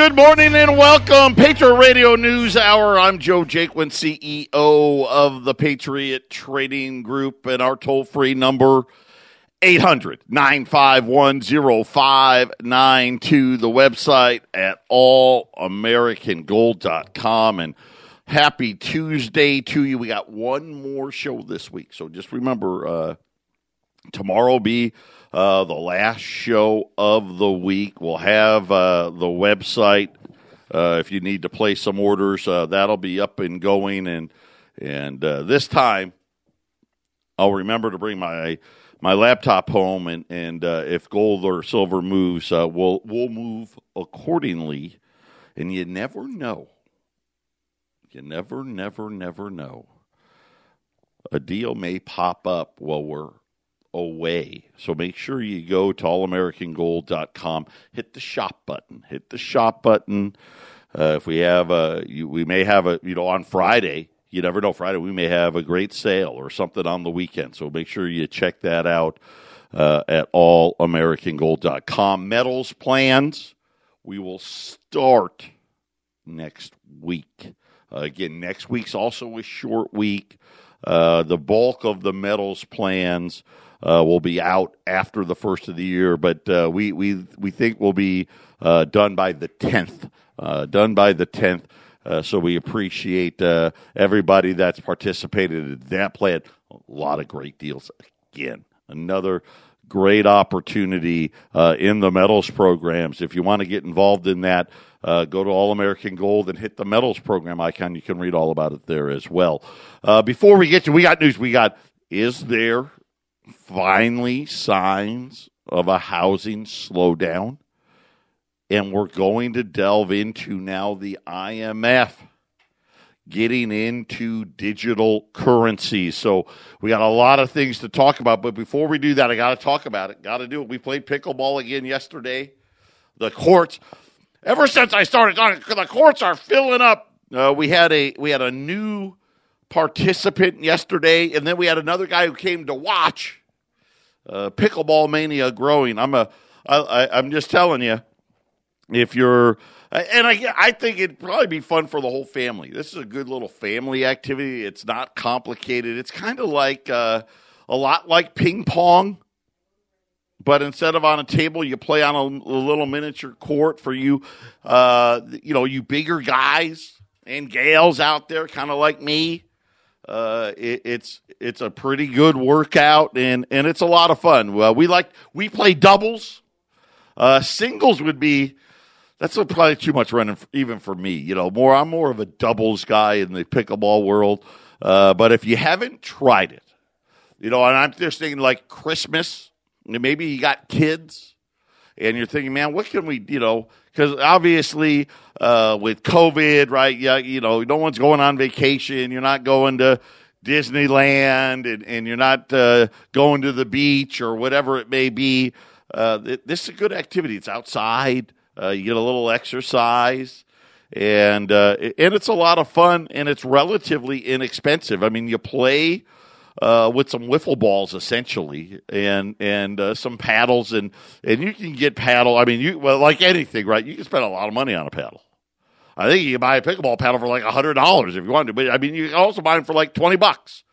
good morning and welcome. Patriot Radio News Hour. I'm Joe Jaquin, CEO of the Patriot Trading Group, and our toll free number 800 951 0592. The website at allamericangold.com. And happy Tuesday to you. We got one more show this week. So just remember, uh, tomorrow be uh, the last show of the week. We'll have uh, the website uh, if you need to place some orders. Uh, that'll be up and going, and and uh, this time I'll remember to bring my my laptop home, and and uh, if gold or silver moves, we'll we'll move accordingly. And you never know. You never, never, never know. A deal may pop up while we're away. So make sure you go to allamericangold.com, hit the shop button, hit the shop button. Uh, if we have a, you, we may have a, you know, on Friday, you never know, Friday, we may have a great sale or something on the weekend. So make sure you check that out uh, at allamericangold.com. Metals plans, we will start next week. Uh, again, next week's also a short week. Uh, the bulk of the metals plans uh, will be out after the first of the year, but uh, we we we think will be uh, done by the tenth. Uh, done by the tenth. Uh, so we appreciate uh, everybody that's participated in that plan. A lot of great deals. Again, another great opportunity in the metals programs. If you want to get involved in that, uh, go to All American Gold and hit the metals program icon. You can read all about it there as well. Uh, before we get to, we got news. We got, is there finally signs of a housing slowdown. And we're going to delve into now the IMF getting into digital currencies. So we got a lot of things to talk about. But before we do that, I got to talk about it. Got to do it. We played pickleball again yesterday. The courts, ever since I started talking, the courts are filling up. Uh, we had a we had a new participant yesterday, and then we had another guy who came to watch uh, pickleball mania growing. I'm a, I, I, I'm just telling you, if you're, and I, I think it'd probably be fun for the whole family. This is a good little family activity. It's not complicated. It's kind of like uh, a lot like ping pong, but instead of on a table, you play on a, a little miniature court for you, uh, you know, you bigger guys and gals out there, kind of like me. Uh, it, it's it's a pretty good workout and and it's a lot of fun. Well, we like we play doubles. Uh, singles would be that's probably too much running for, even for me. You know, more I'm more of a doubles guy in the pickleball world. Uh, but if you haven't tried it, you know, and I'm just thinking like Christmas, maybe you got kids and you're thinking, man, what can we, you know, because obviously uh, with COVID, right? Yeah, you know, no one's going on vacation. You're not going to Disneyland, and, and you're not uh, going to the beach or whatever it may be. Uh, this is a good activity. It's outside. Uh, you get a little exercise, and uh, and it's a lot of fun, and it's relatively inexpensive. I mean, you play uh, with some wiffle balls essentially, and and uh, some paddles, and and you can get paddle. I mean, you well, like anything, right? You can spend a lot of money on a paddle. I think you can buy a pickleball paddle for like hundred dollars if you want to, but I mean, you can also buy them for like twenty bucks.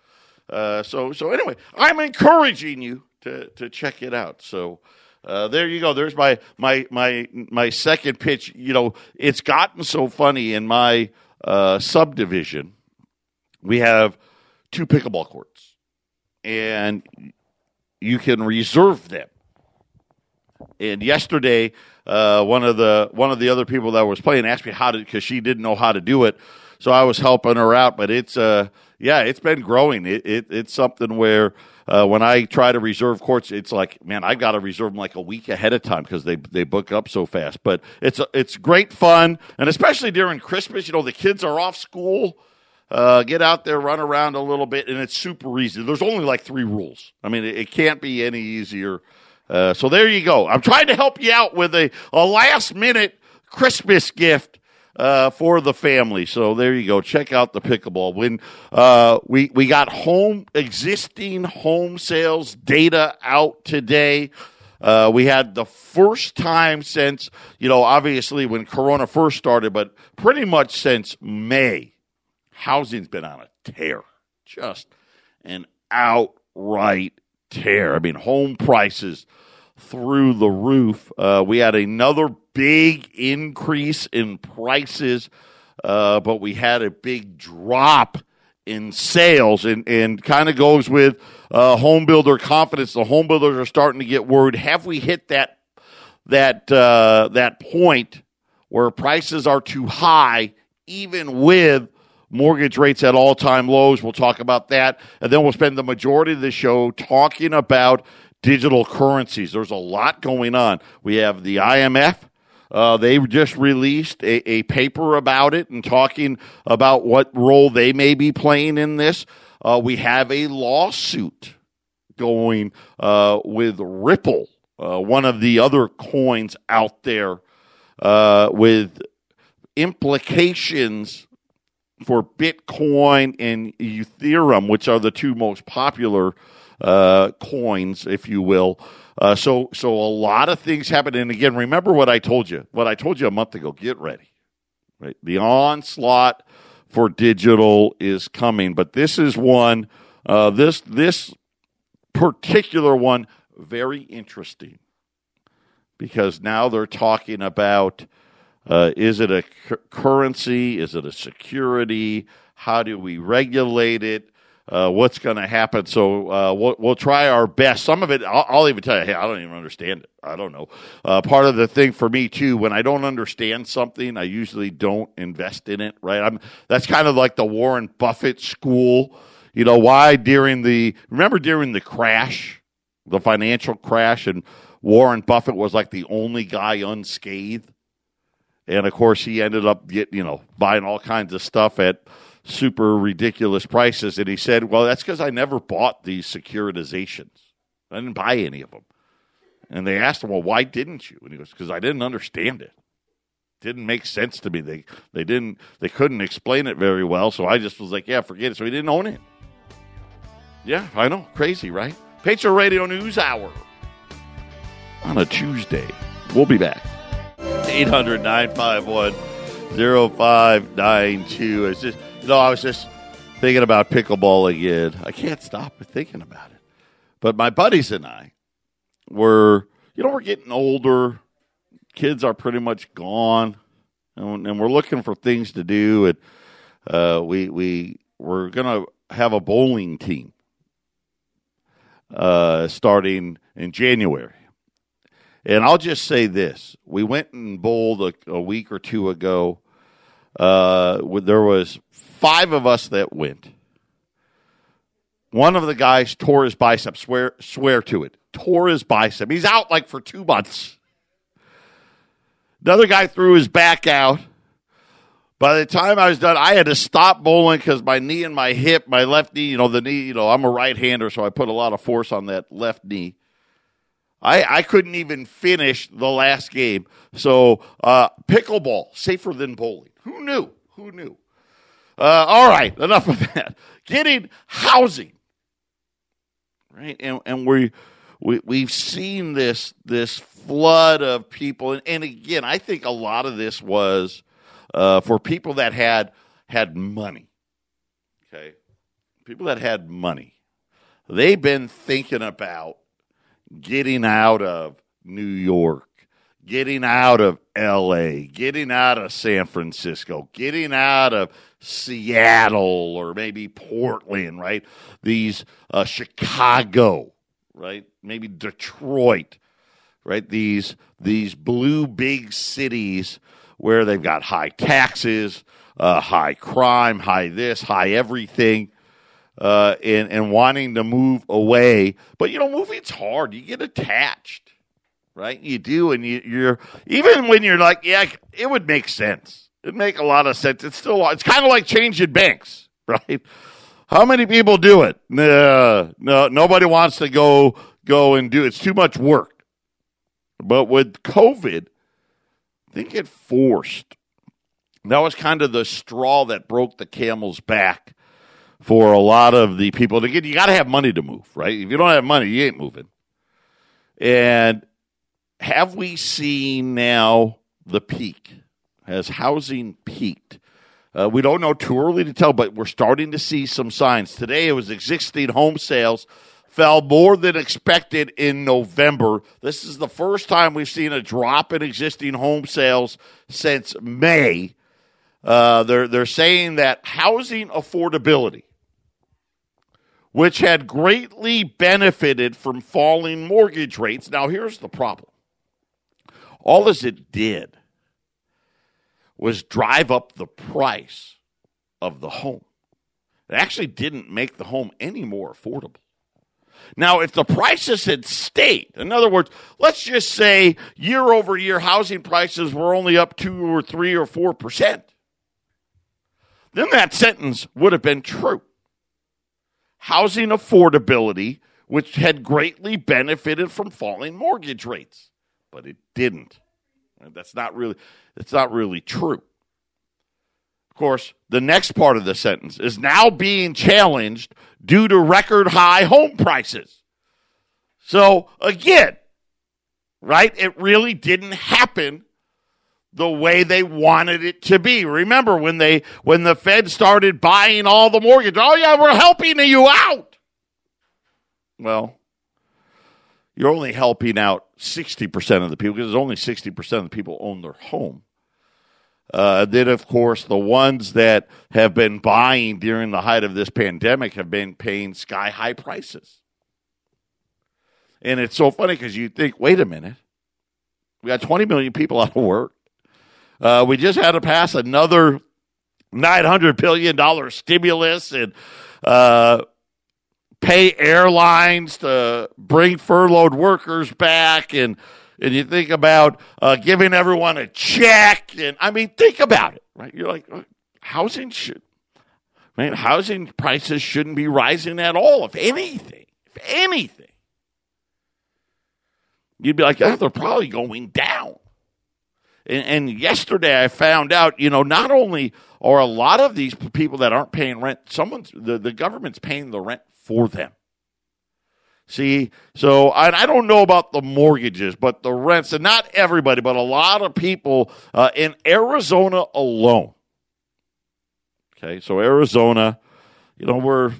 Uh, so so anyway, I'm encouraging you to to check it out. So. Uh, there you go. There's my my my my second pitch. You know, it's gotten so funny in my uh, subdivision. We have two pickleball courts and you can reserve them. And yesterday, uh, one of the one of the other people that was playing asked me how to because she didn't know how to do it, so I was helping her out. But it's uh yeah, it's been growing. It, it it's something where. Uh, when I try to reserve courts, it's like, man, I've got to reserve them like a week ahead of time because they they book up so fast. But it's it's great fun, and especially during Christmas, you know, the kids are off school, uh, get out there, run around a little bit, and it's super easy. There's only like three rules. I mean, it, it can't be any easier. Uh, so there you go. I'm trying to help you out with a, a last minute Christmas gift uh, for the family. So there you go. Check out the pickleball. When uh, we we got home existing home sales data out today. Uh, we had the first time since, you know, obviously when Corona first started, but pretty much since May, housing's been on a tear. Just an outright tear. I mean, home prices through the roof. Uh, we had another big increase in prices, uh, but we had a big drop in sales and, and kind of goes with uh, home builder confidence. The home builders are starting to get worried. Have we hit that that uh, that point where prices are too high, even with mortgage rates at all time lows? We'll talk about that, and then we'll spend the majority of the show talking about digital currencies. There's a lot going on. We have the IMF uh, they just released a, a, paper about it and talking about what role they may be playing in this. Uh, we have a lawsuit going uh, with Ripple, uh, one of the other coins out there, uh, with implications for Bitcoin and Ethereum, which are the two most popular uh, coins, if you will. Uh, so, so a lot of things happen. And again, remember what I told you. What I told you a month ago. Get ready. Right, the onslaught for digital is coming, but this is one. Uh, this this particular one very interesting because now they're talking about uh, is it a currency? Is it a security? How do we regulate it? uh, what's going to happen. So uh, we'll, we'll try our best. Some of it, I'll, I'll, even tell you, hey, I don't even understand it. I don't know. Uh, part of the thing for me too, when I don't understand something, I usually don't invest in it. Right? I'm that's kind of like the Warren Buffett school. You know why during the remember during the crash, the financial crash, and Warren Buffett was like the only guy unscathed. And of course, he ended up getting, you know, buying all kinds of stuff at super ridiculous prices. And he said, Well, that's because I never bought these securitizations. I didn't buy any of them. And they asked him, Well, why didn't you? And he goes, Because I didn't understand it. it. Didn't make sense to me. They they didn't they couldn't explain it very well. So I just was like, Yeah, forget it. So he didn't own it. Yeah, I know. Crazy, right? Patriot Radio News Hour on a Tuesday. We'll be back. 800 951 0592. It's just you know, I was just thinking about pickleball again. I can't stop thinking about it. But my buddies and I were, you know, we're getting older. Kids are pretty much gone, and, and we're looking for things to do. And uh, we we we're gonna have a bowling team uh, starting in January. And I'll just say this: we went and bowled a, a week or two ago. Uh, there was five of us that went. One of the guys tore his bicep. Swear, swear to it. Tore his bicep. He's out like for two months. Another guy threw his back out. By the time I was done, I had to stop bowling because my knee and my hip, my left knee, you know, the knee, you know, I'm a right hander, so I put a lot of force on that left knee. I, I couldn't even finish the last game. So, uh, pickleball, safer than bowling. Who knew? Who knew? Uh, all right, enough of that. Getting housing, right? And and we we we've seen this this flood of people, and, and again, I think a lot of this was uh, for people that had had money. Okay, people that had money, they've been thinking about getting out of New York getting out of LA, getting out of San Francisco, getting out of Seattle or maybe Portland, right? These uh, Chicago, right? Maybe Detroit, right? These these blue big cities where they've got high taxes, uh, high crime, high this, high everything. Uh, and, and wanting to move away. But, you know, moving's hard. You get attached right? You do, and you, you're even when you're like, yeah, it would make sense. It'd make a lot of sense. It's still it's kind of like changing banks, right? How many people do it? No, no, nobody wants to go go and do. It's too much work. But with COVID, I think it forced. That was kind of the straw that broke the camel's back for a lot of the people. Again, you got to have money to move, right? If you don't have money, you ain't moving. And have we seen now the peak? Has housing peaked? Uh, we don't know too early to tell, but we're starting to see some signs. Today it was existing home sales fell more than expected in November. This is the first time we've seen a drop in existing home sales since May. Uh, they're they're saying that housing affordability, which had greatly benefited from falling mortgage rates. Now here's the problem: all this it did was drive up the price of the home. It actually didn't make the home any more affordable. Now, if the prices had stayed, in other words, let's just say year over year housing prices were only up two or three or four percent, then that sentence would have been true. Housing affordability, which had greatly benefited from falling mortgage rates, but it didn't. That's not really that's not really true. Of course, the next part of the sentence is now being challenged due to record high home prices. So again, right? It really didn't happen the way they wanted it to be. Remember when they when the Fed started buying all the mortgage, oh yeah, we're helping you out. Well, you're only helping out 60% of the people because only 60% of the people own their home. Uh, then, of course, the ones that have been buying during the height of this pandemic have been paying sky high prices. And it's so funny because you think, wait a minute, we got 20 million people out of work. Uh, we just had to pass another $900 billion stimulus and uh, pay airlines to bring furloughed workers back and and you think about uh, giving everyone a check, and I mean, think about it, right? You're like, housing should, man, housing prices shouldn't be rising at all, if anything, if anything. You'd be like, oh, they're probably going down. And, and yesterday I found out, you know, not only are a lot of these people that aren't paying rent, someone's the, the government's paying the rent for them. See, so I, I, don't know about the mortgages, but the rents, and not everybody, but a lot of people uh, in Arizona alone. Okay, so Arizona, you know, we're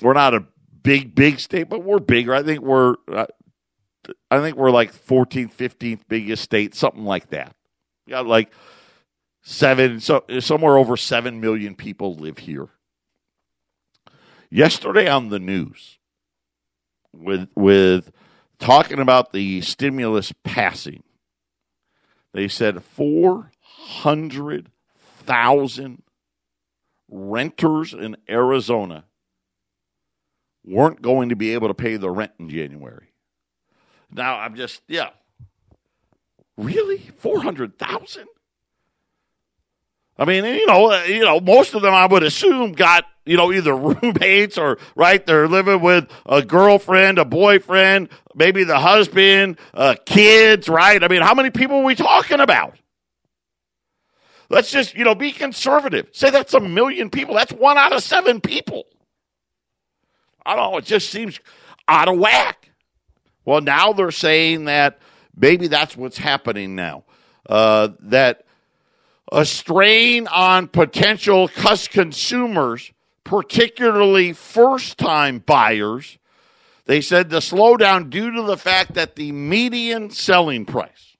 we're not a big, big state, but we're bigger. I think we're, uh, I think we're like 14th, 15th biggest state, something like that. We got like seven, so somewhere over seven million people live here. Yesterday on the news, with with talking about the stimulus passing, they said four hundred thousand renters in Arizona weren't going to be able to pay the rent in January. Now I'm just yeah. Really? 400,000? I mean, you know, uh, you know, most of them I would assume got you know, either roommates or, right, they're living with a girlfriend, a boyfriend, maybe the husband, uh, kids, right? I mean, how many people are we talking about? Let's just, you know, be conservative. Say that's a million people. That's one out of seven people. I don't know. It just seems out of whack. Well, now they're saying that maybe that's what's happening now. Uh, that a strain on potential consumers particularly first time buyers. They said the slowdown due to the fact that the median selling price,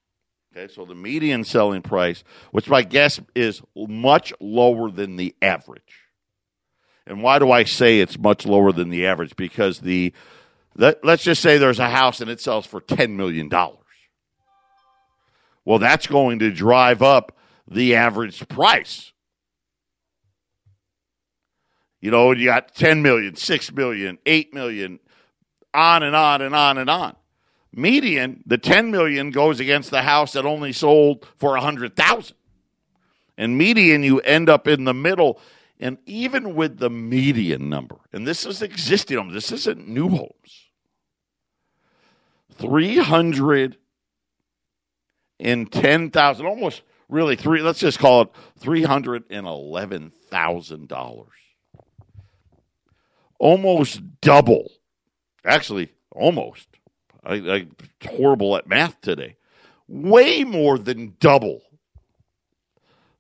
okay, so the median selling price, which my guess is much lower than the average. And why do I say it's much lower than the average? Because the, let, let's just say there's a house and it sells for $10 million. Well, that's going to drive up the average price you know, you got 10 million, 6 million, 8 million, on and on and on and on. Median, the 10 million goes against the house that only sold for 100,000. And median, you end up in the middle. And even with the median number, and this is existing homes, this isn't new homes. 310,000, almost really three, let's just call it $311,000 almost double. Actually, almost. I, I horrible at math today. Way more than double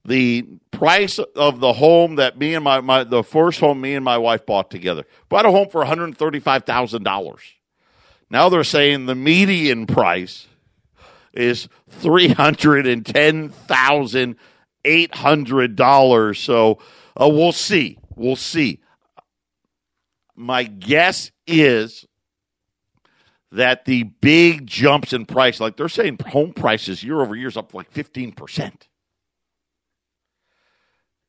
the price of the home that me and my, my the first home me and my wife bought together. Bought a home for one hundred thirty five thousand dollars. Now they're saying the median price is three hundred and ten thousand eight hundred dollars. So uh, we'll see. We'll see. My guess is that the big jumps in price, like they're saying, home prices year over year is up like fifteen percent.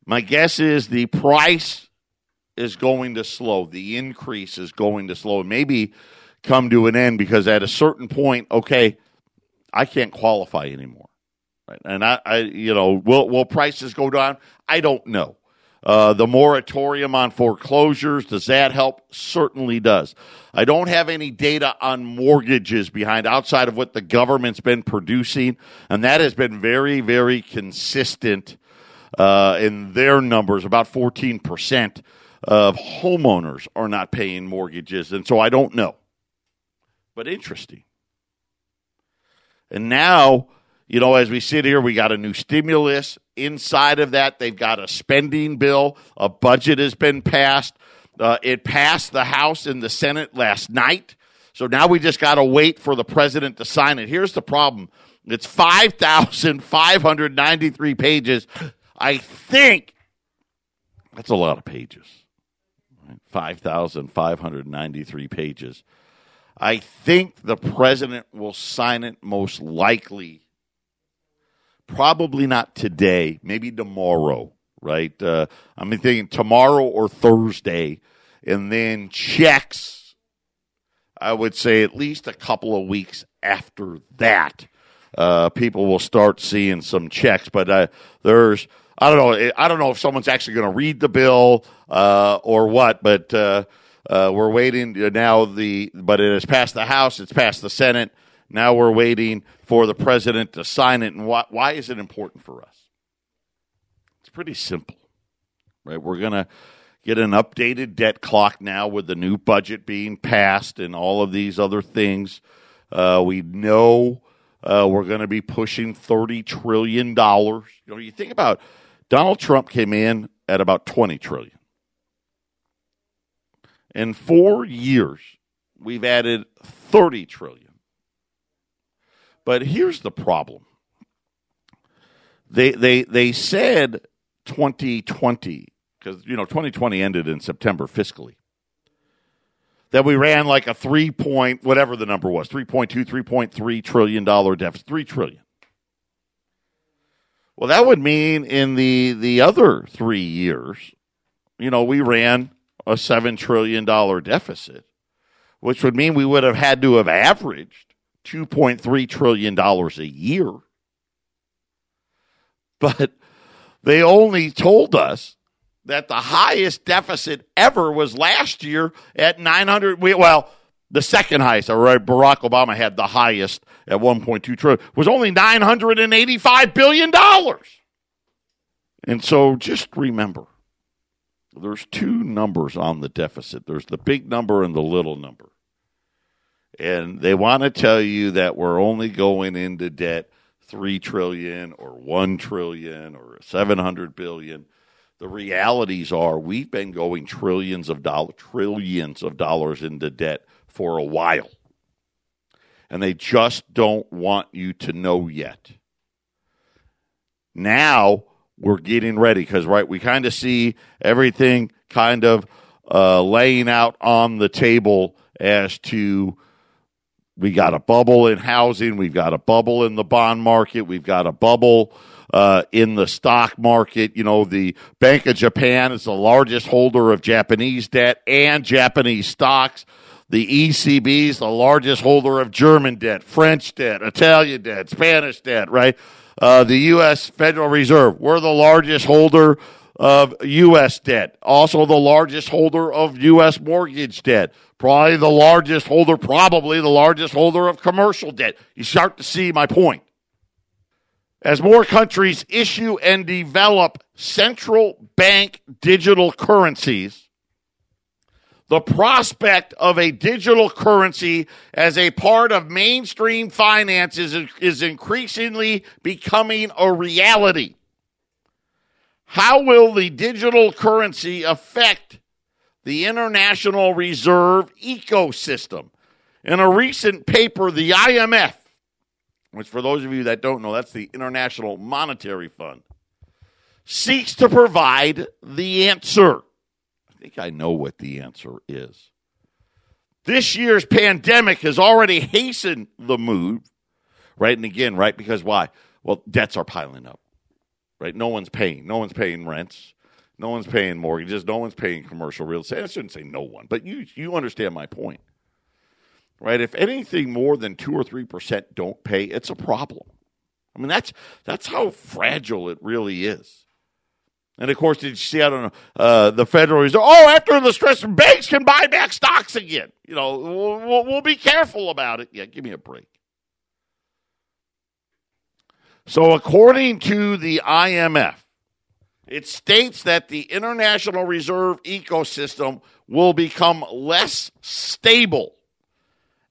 My guess is the price is going to slow. The increase is going to slow. Maybe come to an end because at a certain point, okay, I can't qualify anymore. Right? And I, I, you know, will will prices go down? I don't know. Uh, the moratorium on foreclosures does that help? Certainly does. I don't have any data on mortgages behind outside of what the government's been producing, and that has been very, very consistent uh, in their numbers. About fourteen percent of homeowners are not paying mortgages, and so I don't know but interesting. And now, you know, as we sit here, we got a new stimulus. Inside of that, they've got a spending bill. A budget has been passed. Uh, it passed the House and the Senate last night. So now we just got to wait for the president to sign it. Here's the problem it's 5,593 pages. I think that's a lot of pages. 5,593 pages. I think the president will sign it most likely. Probably not today, maybe tomorrow, right? Uh, I'm thinking tomorrow or Thursday, and then checks, I would say at least a couple of weeks after that. Uh, people will start seeing some checks, but uh, there's I don't know I don't know if someone's actually going to read the bill uh, or what, but uh, uh, we're waiting now. The but it has passed the House. It's passed the Senate. Now we're waiting for the president to sign it. And why, why is it important for us? It's pretty simple, right? We're gonna get an updated debt clock now with the new budget being passed and all of these other things. Uh, we know uh, we're going to be pushing thirty trillion dollars. You know, you think about Donald Trump came in at about twenty trillion. In four years, we've added 30 trillion. But here's the problem. They they they said 2020 because you know 2020 ended in September fiscally. That we ran like a 3 point whatever the number was, 3.2 3.3 trillion dollar deficit, 3 trillion. Well, that would mean in the the other 3 years, you know, we ran a $7 trillion deficit, which would mean we would have had to have averaged $2.3 trillion a year. But they only told us that the highest deficit ever was last year at 900 well the second highest right Barack Obama had the highest at 1.2 trillion was only 985 billion dollars and so just remember there's two numbers on the deficit there's the big number and the little number. And they want to tell you that we're only going into debt 3 trillion or 1 trillion or 700 billion. The realities are we've been going trillions of dollars trillions of dollars into debt for a while. And they just don't want you to know yet. Now we're getting ready because right we kind of see everything kind of uh, laying out on the table as to we got a bubble in housing we've got a bubble in the bond market we've got a bubble uh, in the stock market. You know the bank of japan is the largest holder of japanese debt and japanese stocks the ECB is the largest holder of German debt, French debt, Italian debt, Spanish debt, right? Uh, the U.S. Federal Reserve, we're the largest holder of U.S. debt, also the largest holder of U.S. mortgage debt, probably the largest holder, probably the largest holder of commercial debt. You start to see my point. As more countries issue and develop central bank digital currencies, the prospect of a digital currency as a part of mainstream finance is, is increasingly becoming a reality. How will the digital currency affect the international reserve ecosystem? In a recent paper, the IMF, which for those of you that don't know, that's the International Monetary Fund, seeks to provide the answer. I think I know what the answer is. This year's pandemic has already hastened the move, right? And again, right? Because why? Well, debts are piling up, right? No one's paying. No one's paying rents. No one's paying mortgages. No one's paying commercial real estate. I shouldn't say no one, but you you understand my point, right? If anything more than two or three percent don't pay, it's a problem. I mean, that's that's how fragile it really is. And of course, did you see? I don't know. Uh, the Federal Reserve. Oh, after the stress, banks can buy back stocks again. You know, we'll, we'll be careful about it. Yeah, give me a break. So, according to the IMF, it states that the international reserve ecosystem will become less stable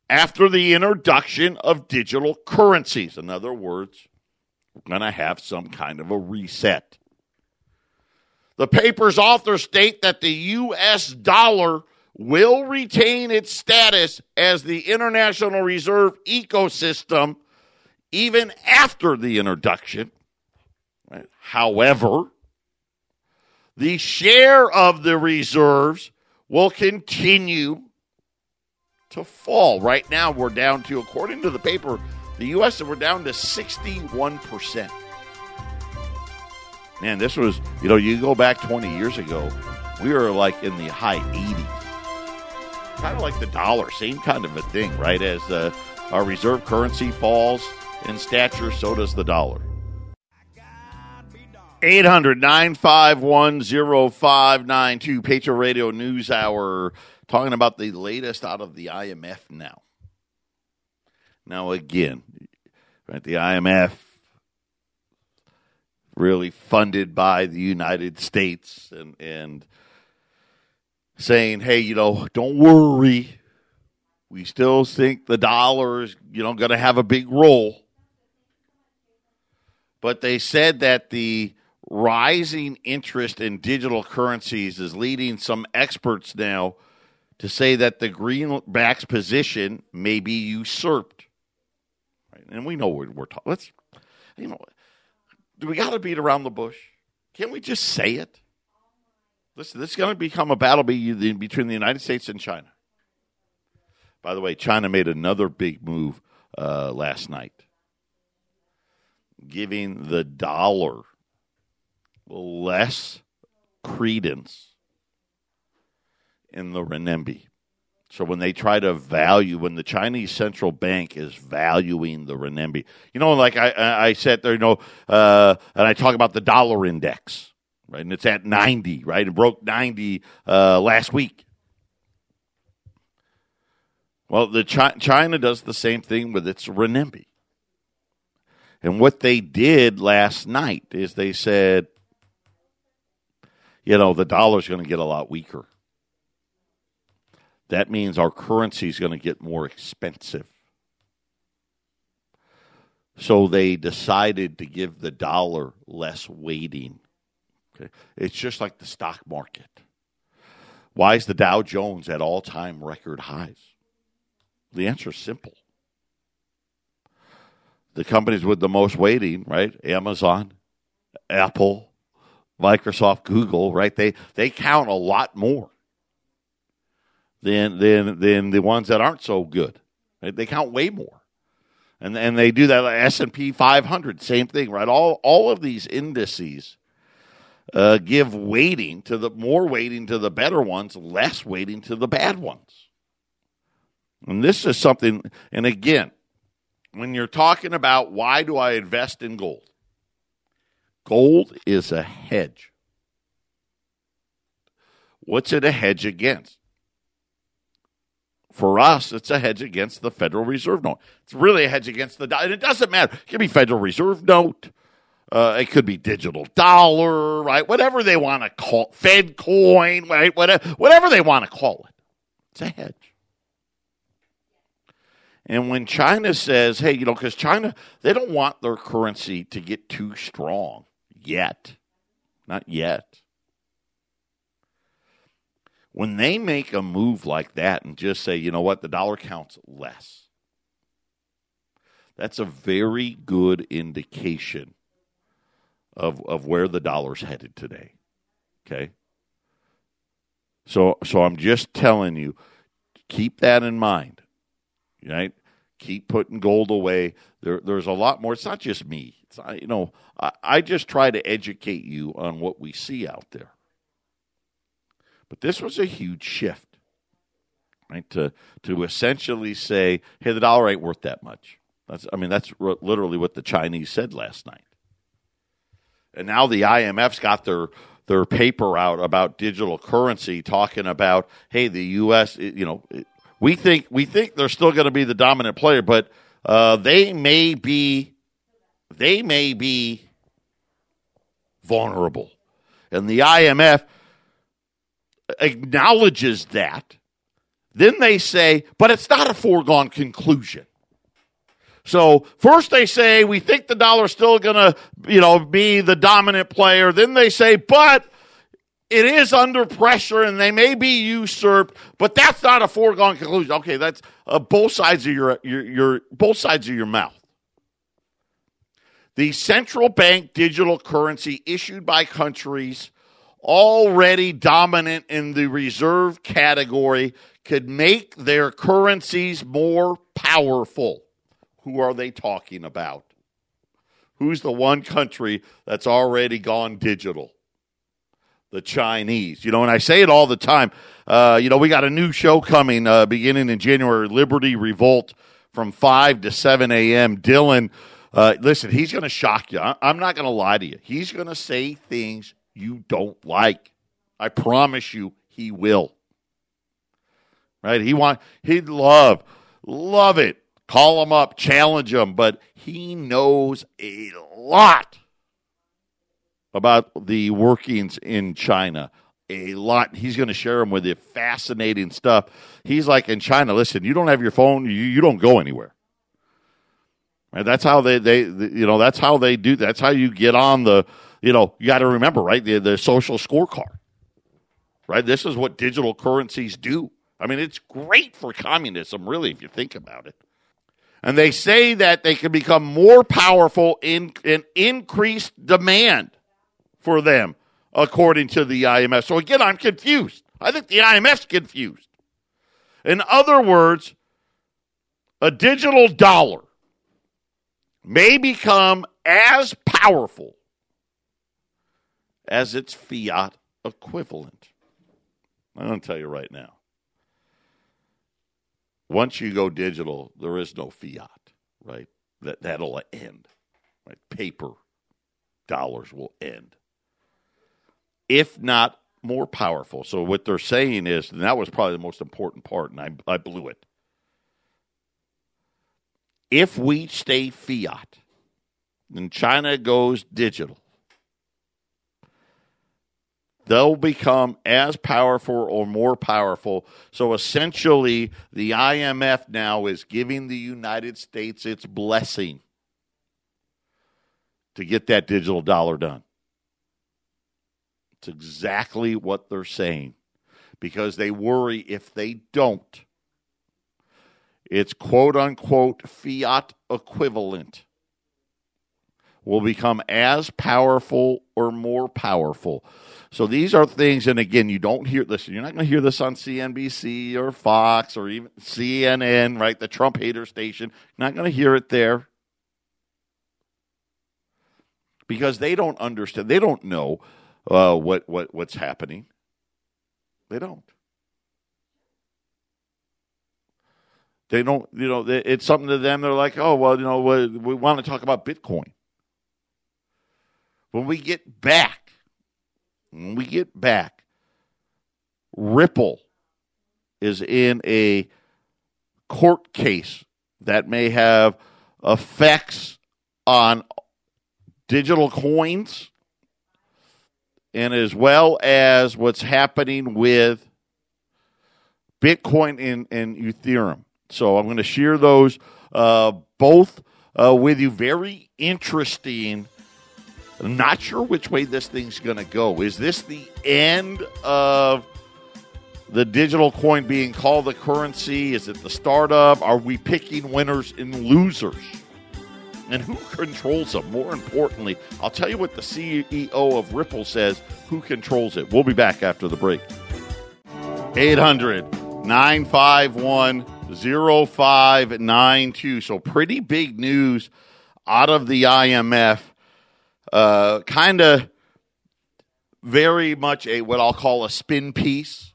after the introduction of digital currencies. In other words, we're going to have some kind of a reset. The paper's authors state that the U.S. dollar will retain its status as the international reserve ecosystem even after the introduction. However, the share of the reserves will continue to fall. Right now, we're down to, according to the paper, the U.S., we're down to 61%. Man, this was, you know, you go back 20 years ago, we were like in the high 80s. Kind of like the dollar, same kind of a thing, right? As uh, our reserve currency falls in stature, so does the dollar. 800 951 0592, Patriot Radio News Hour, talking about the latest out of the IMF now. Now, again, right, the IMF really funded by the United States and, and saying, hey, you know, don't worry. We still think the dollar is, you know, going to have a big role. But they said that the rising interest in digital currencies is leading some experts now to say that the greenback's position may be usurped. Right? And we know what we're talking. Let's, you know, do we got to beat around the bush? Can't we just say it? Listen, this is going to become a battle between the United States and China. By the way, China made another big move uh, last night, giving the dollar less credence in the renminbi. So when they try to value, when the Chinese central bank is valuing the renminbi, you know, like I, I said there, you know, uh, and I talk about the dollar index, right? And it's at 90, right? It broke 90 uh, last week. Well, the Chi- China does the same thing with its renminbi. And what they did last night is they said, you know, the dollar's going to get a lot weaker that means our currency is going to get more expensive. So they decided to give the dollar less weighting. Okay? It's just like the stock market. Why is the Dow Jones at all time record highs? The answer is simple. The companies with the most weighting, right? Amazon, Apple, Microsoft, Google, right? They they count a lot more than than than the ones that aren't so good. They count way more. And and they do that S&P 500, same thing, right? All all of these indices uh, give weighting to the more weighting to the better ones, less weighting to the bad ones. And this is something and again, when you're talking about why do I invest in gold? Gold is a hedge. What's it a hedge against? For us, it's a hedge against the Federal Reserve note. It's really a hedge against the dollar. And it doesn't matter. It could be Federal Reserve note. Uh, it could be digital dollar, right? Whatever they want to call Fed coin, right? Whatever, whatever they want to call it. It's a hedge. And when China says, hey, you know, because China, they don't want their currency to get too strong yet. Not yet. When they make a move like that and just say, you know what, the dollar counts less, that's a very good indication of, of where the dollar's headed today. Okay? So so I'm just telling you, keep that in mind. Right? Keep putting gold away. There, there's a lot more. It's not just me. It's not, you know, I, I just try to educate you on what we see out there. But this was a huge shift, right? To to essentially say, hey, the dollar ain't worth that much. That's I mean, that's literally what the Chinese said last night. And now the IMF's got their their paper out about digital currency, talking about, hey, the U.S. You know, we think we think they're still going to be the dominant player, but uh, they may be they may be vulnerable, and the IMF acknowledges that. Then they say, but it's not a foregone conclusion. So first they say we think the dollar's still going to, you know, be the dominant player. Then they say, but it is under pressure and they may be usurped, but that's not a foregone conclusion. Okay, that's uh, both sides of your, your your both sides of your mouth. The central bank digital currency issued by countries already dominant in the reserve category could make their currencies more powerful. Who are they talking about? Who's the one country that's already gone digital? The Chinese. You know, and I say it all the time. Uh, you know, we got a new show coming uh, beginning in January Liberty Revolt from 5 to 7 a.m. Dylan, uh, listen, he's going to shock you. I'm not going to lie to you. He's going to say things you don't like. I promise you, he will. Right? He want he'd love love it Call him up, challenge him, but he knows a lot about the workings in China. A lot. He's going to share them with you. Fascinating stuff. He's like in China. Listen, you don't have your phone. You, you don't go anywhere. Right? That's how they, they, you know, that's how they do. That's how you get on the, you know, you got to remember, right? The, the social scorecard, right? This is what digital currencies do. I mean, it's great for communism, really, if you think about it. And they say that they can become more powerful in, in increased demand for them, according to the IMF. So again, I'm confused. I think the IMF's confused. In other words, a digital dollar may become as powerful as its fiat equivalent. I'm going to tell you right now. Once you go digital, there is no fiat, right? That that'll end. Right? Paper dollars will end. If not more powerful. So what they're saying is, and that was probably the most important part, and I, I blew it. If we stay fiat and China goes digital, they'll become as powerful or more powerful. So essentially, the IMF now is giving the United States its blessing to get that digital dollar done. It's exactly what they're saying because they worry if they don't, it's quote unquote fiat equivalent will become as powerful or more powerful. So these are things, and again, you don't hear. Listen, you're not going to hear this on CNBC or Fox or even CNN, right? The Trump hater station. You're not going to hear it there because they don't understand. They don't know uh, what what what's happening. They don't. They don't. You know, it's something to them. They're like, oh well, you know, we, we want to talk about Bitcoin. When we get back when we get back, Ripple is in a court case that may have effects on digital coins and as well as what's happening with Bitcoin and, and Ethereum. So I'm going to share those uh, both uh, with you. Very interesting. Not sure which way this thing's going to go. Is this the end of the digital coin being called the currency? Is it the startup? Are we picking winners and losers? And who controls them? More importantly, I'll tell you what the CEO of Ripple says who controls it. We'll be back after the break. 800 951 0592. So, pretty big news out of the IMF. Uh, kind of very much a what I'll call a spin piece.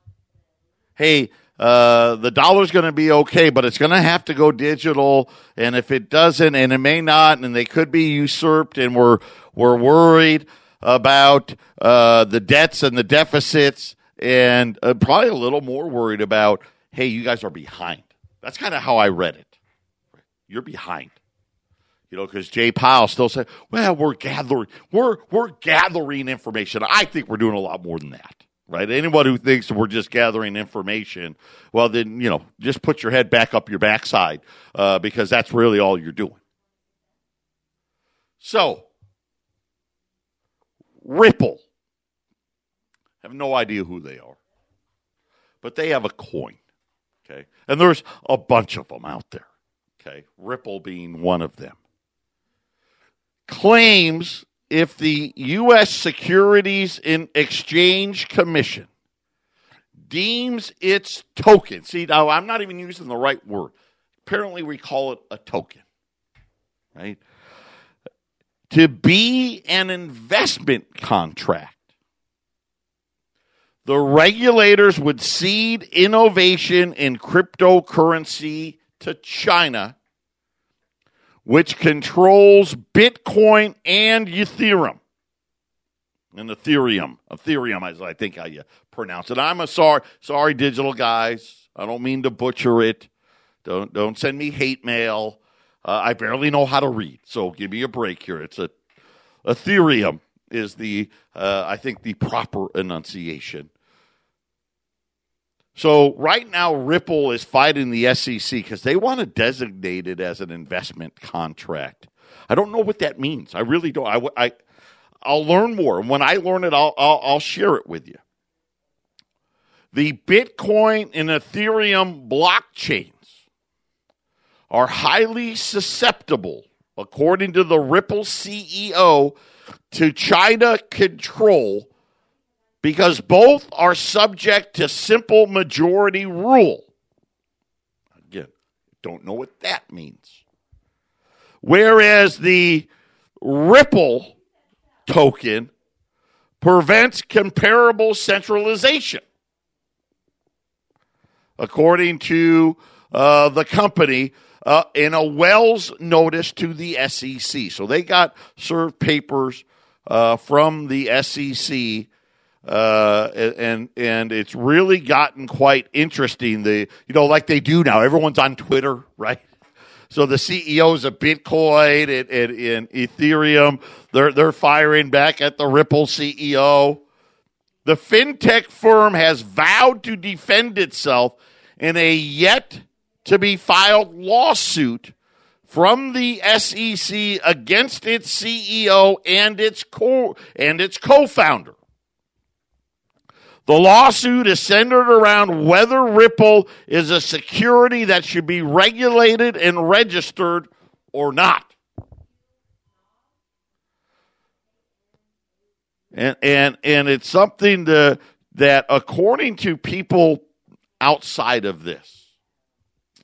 Hey, uh, the dollar's going to be okay, but it's going to have to go digital. And if it doesn't, and it may not, and they could be usurped, and we're we're worried about uh, the debts and the deficits, and uh, probably a little more worried about, hey, you guys are behind. That's kind of how I read it. You're behind. You know, because Jay Powell still said, "Well, we're gathering, we're we're gathering information." I think we're doing a lot more than that, right? Anyone who thinks we're just gathering information, well, then you know, just put your head back up your backside uh, because that's really all you're doing. So, Ripple, have no idea who they are, but they have a coin, okay, and there's a bunch of them out there, okay, Ripple being one of them claims if the U.S. Securities and Exchange Commission deems its token, see, now I'm not even using the right word. Apparently, we call it a token, right? To be an investment contract. The regulators would cede innovation in cryptocurrency to China which controls Bitcoin and Ethereum. And Ethereum, Ethereum, is I think how you pronounce it. I'm a sorry, sorry, digital guys. I don't mean to butcher it. Don't don't send me hate mail. Uh, I barely know how to read, so give me a break here. It's a Ethereum is the uh, I think the proper enunciation. So right now, Ripple is fighting the SEC because they want to designate it as an investment contract. I don't know what that means. I really don't. I, I I'll learn more, and when I learn it, I'll, I'll, I'll share it with you. The Bitcoin and Ethereum blockchains are highly susceptible, according to the Ripple CEO, to China control because both are subject to simple majority rule. Again, don't know what that means. Whereas the Ripple token prevents comparable centralization. According to uh, the company, uh, in a Wells notice to the SEC. So they got served papers uh, from the SEC uh, and and it's really gotten quite interesting. The you know like they do now. Everyone's on Twitter, right? So the CEOs of Bitcoin and, and, and Ethereum, they're they're firing back at the Ripple CEO. The fintech firm has vowed to defend itself in a yet to be filed lawsuit from the SEC against its CEO and its co and its co-founder. The lawsuit is centered around whether Ripple is a security that should be regulated and registered or not. And and and it's something to, that, according to people outside of this,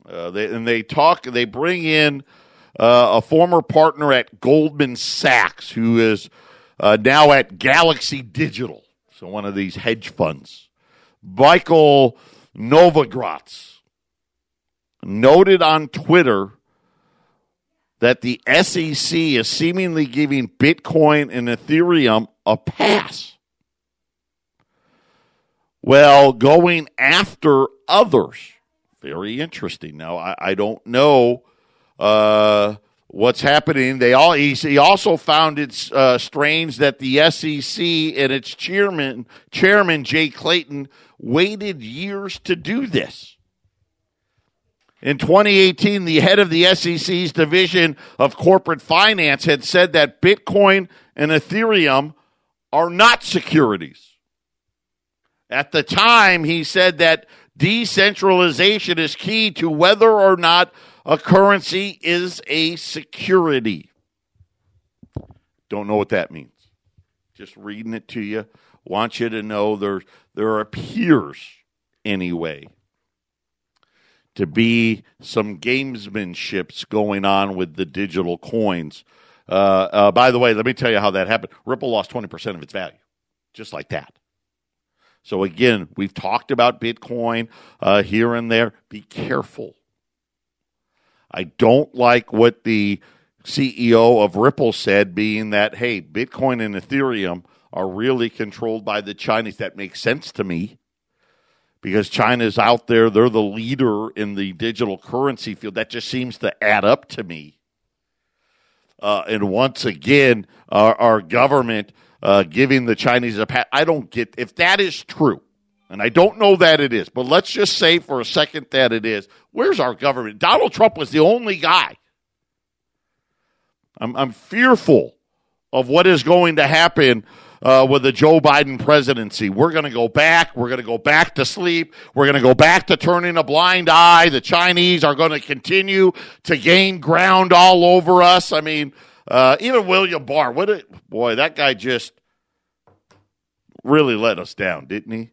uh, they, and they talk, they bring in uh, a former partner at Goldman Sachs who is uh, now at Galaxy Digital so one of these hedge funds. Michael Novogratz noted on Twitter that the SEC is seemingly giving Bitcoin and Ethereum a pass. Well, going after others. Very interesting. Now, I, I don't know uh, what's happening. They all he, he also found it uh, strange that the SEC and its chairman chairman Jay Clayton waited years to do this. In 2018, the head of the SEC's division of corporate finance had said that Bitcoin and Ethereum are not securities. At the time, he said that decentralization is key to whether or not a currency is a security. Don't know what that means. Just reading it to you. Want you to know there, there appears, anyway, to be some gamesmanships going on with the digital coins. Uh, uh, by the way, let me tell you how that happened. Ripple lost 20% of its value, just like that. So, again, we've talked about Bitcoin uh, here and there. Be careful. I don't like what the CEO of Ripple said, being that, hey, Bitcoin and Ethereum are really controlled by the Chinese. That makes sense to me because China's out there. They're the leader in the digital currency field. That just seems to add up to me. Uh, and once again, our, our government uh, giving the Chinese a pat. I don't get if that is true, and I don't know that it is, but let's just say for a second that it is. Where's our government? Donald Trump was the only guy. I'm, I'm fearful of what is going to happen uh, with the Joe Biden presidency. We're going to go back. We're going to go back to sleep. We're going to go back to turning a blind eye. The Chinese are going to continue to gain ground all over us. I mean, uh, even William Barr, what a, boy, that guy just really let us down, didn't he?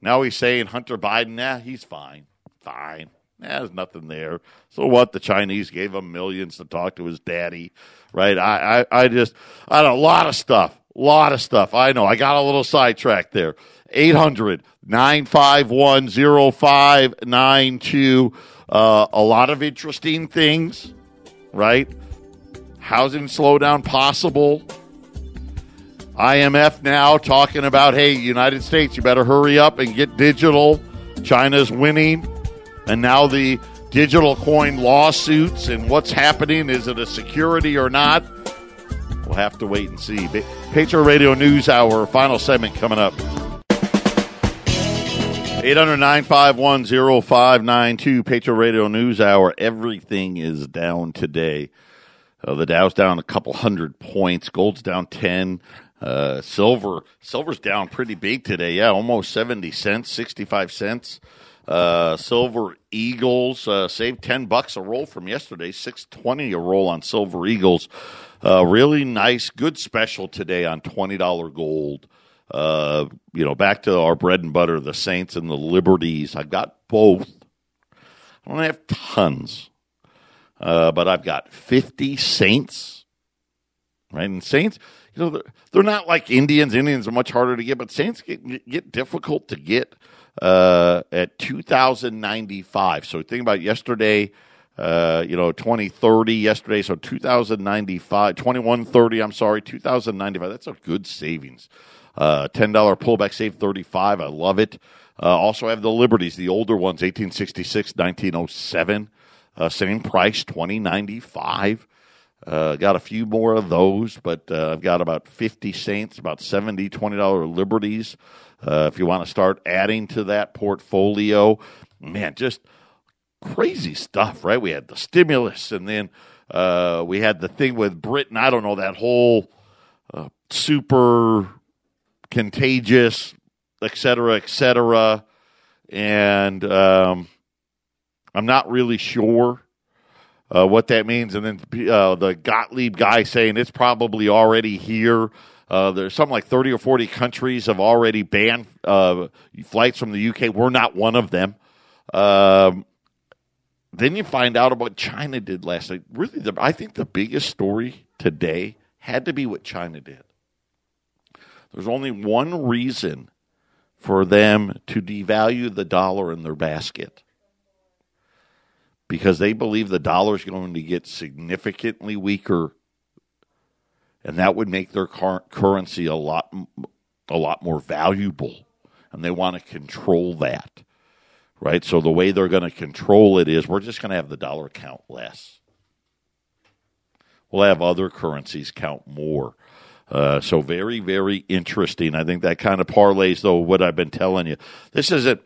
Now he's saying Hunter Biden, nah, he's fine. Fine. Nah, there's nothing there. So what? The Chinese gave him millions to talk to his daddy, right? I, I, I just, I don't, a lot of stuff. A lot of stuff. I know. I got a little sidetracked there. 800 951 0592. Uh, a lot of interesting things, right? Housing slowdown possible. IMF now talking about, hey, United States, you better hurry up and get digital. China's winning. And now the digital coin lawsuits and what's happening. Is it a security or not? We'll have to wait and see. Patriot Radio News Hour, final segment coming up. 800 0592 Patriot Radio News Hour. Everything is down today. Uh, the Dow's down a couple hundred points. Gold's down 10. Uh, silver, silver's down pretty big today. Yeah, almost 70 cents, 65 cents. Uh, silver Eagles uh, saved 10 bucks a roll from yesterday, 620 a roll on Silver Eagles. Uh, really nice, good special today on $20 gold. Uh, you know, back to our bread and butter, the Saints and the Liberties. I've got both. I don't have tons, uh, but I've got 50 Saints, right? And Saints, you know, they're, they're not like Indians. Indians are much harder to get, but Saints get, get difficult to get uh, at 2095. So think about yesterday, uh, you know, 2030 yesterday. So 2095, 2130, I'm sorry, 2095. That's a good savings. Uh, $10 pullback save 35. I love it. Uh, also have the Liberties, the older ones, 1866, 1907. Uh, same price, 2095. Uh, got a few more of those, but uh, I've got about 50 Saints, about 70 $20 Liberties. Uh, if you want to start adding to that portfolio, man, just crazy stuff, right? We had the stimulus, and then uh, we had the thing with Britain. I don't know that whole uh, super contagious, et cetera, et cetera. And um, I'm not really sure uh, what that means. And then uh, the Gottlieb guy saying it's probably already here. Uh, there's something like 30 or 40 countries have already banned uh, flights from the UK. We're not one of them. Um, then you find out about what China did last night. Really, the, I think the biggest story today had to be what China did. There's only one reason for them to devalue the dollar in their basket because they believe the dollar is going to get significantly weaker and that would make their currency a lot a lot more valuable and they want to control that right so the way they're going to control it is we're just going to have the dollar count less we'll have other currencies count more. Uh, so very, very interesting. I think that kind of parlays, though, what I've been telling you. This isn't.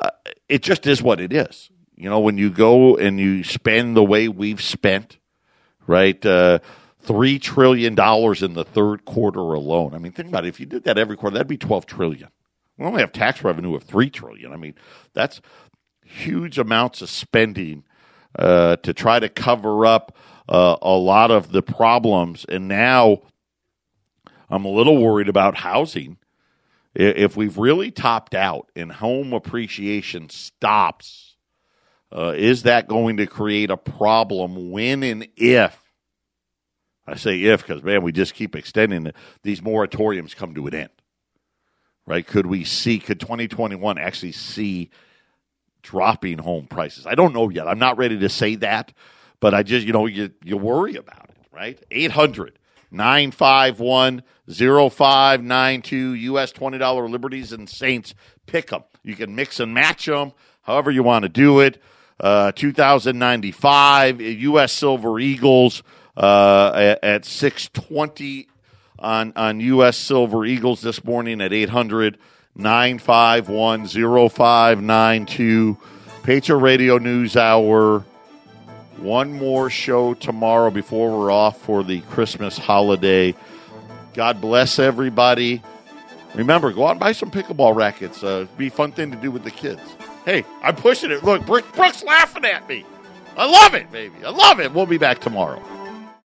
Uh, it just is what it is. You know, when you go and you spend the way we've spent, right? Uh, Three trillion dollars in the third quarter alone. I mean, think about it. If you did that every quarter, that'd be twelve trillion. We only have tax revenue of three trillion. I mean, that's huge amounts of spending uh, to try to cover up uh, a lot of the problems. And now I'm a little worried about housing. If we've really topped out and home appreciation stops, uh, is that going to create a problem when and if I say if because, man, we just keep extending it. These moratoriums come to an end, right? Could we see, could 2021 actually see dropping home prices? I don't know yet. I'm not ready to say that, but I just, you know, you, you worry about it, right? 800 951 0592 US $20 Liberties and Saints pick them. You can mix and match them however you want to do it. Uh, 2095 US Silver Eagles uh, at, at 620 on, on U.S. Silver Eagles this morning at 800 951 0592. Patriot Radio News Hour. One more show tomorrow before we're off for the Christmas holiday. God bless everybody. Remember, go out and buy some pickleball rackets. Uh, be a fun thing to do with the kids. Hey, I'm pushing it. Look, Brooks laughing at me. I love it, baby. I love it. We'll be back tomorrow.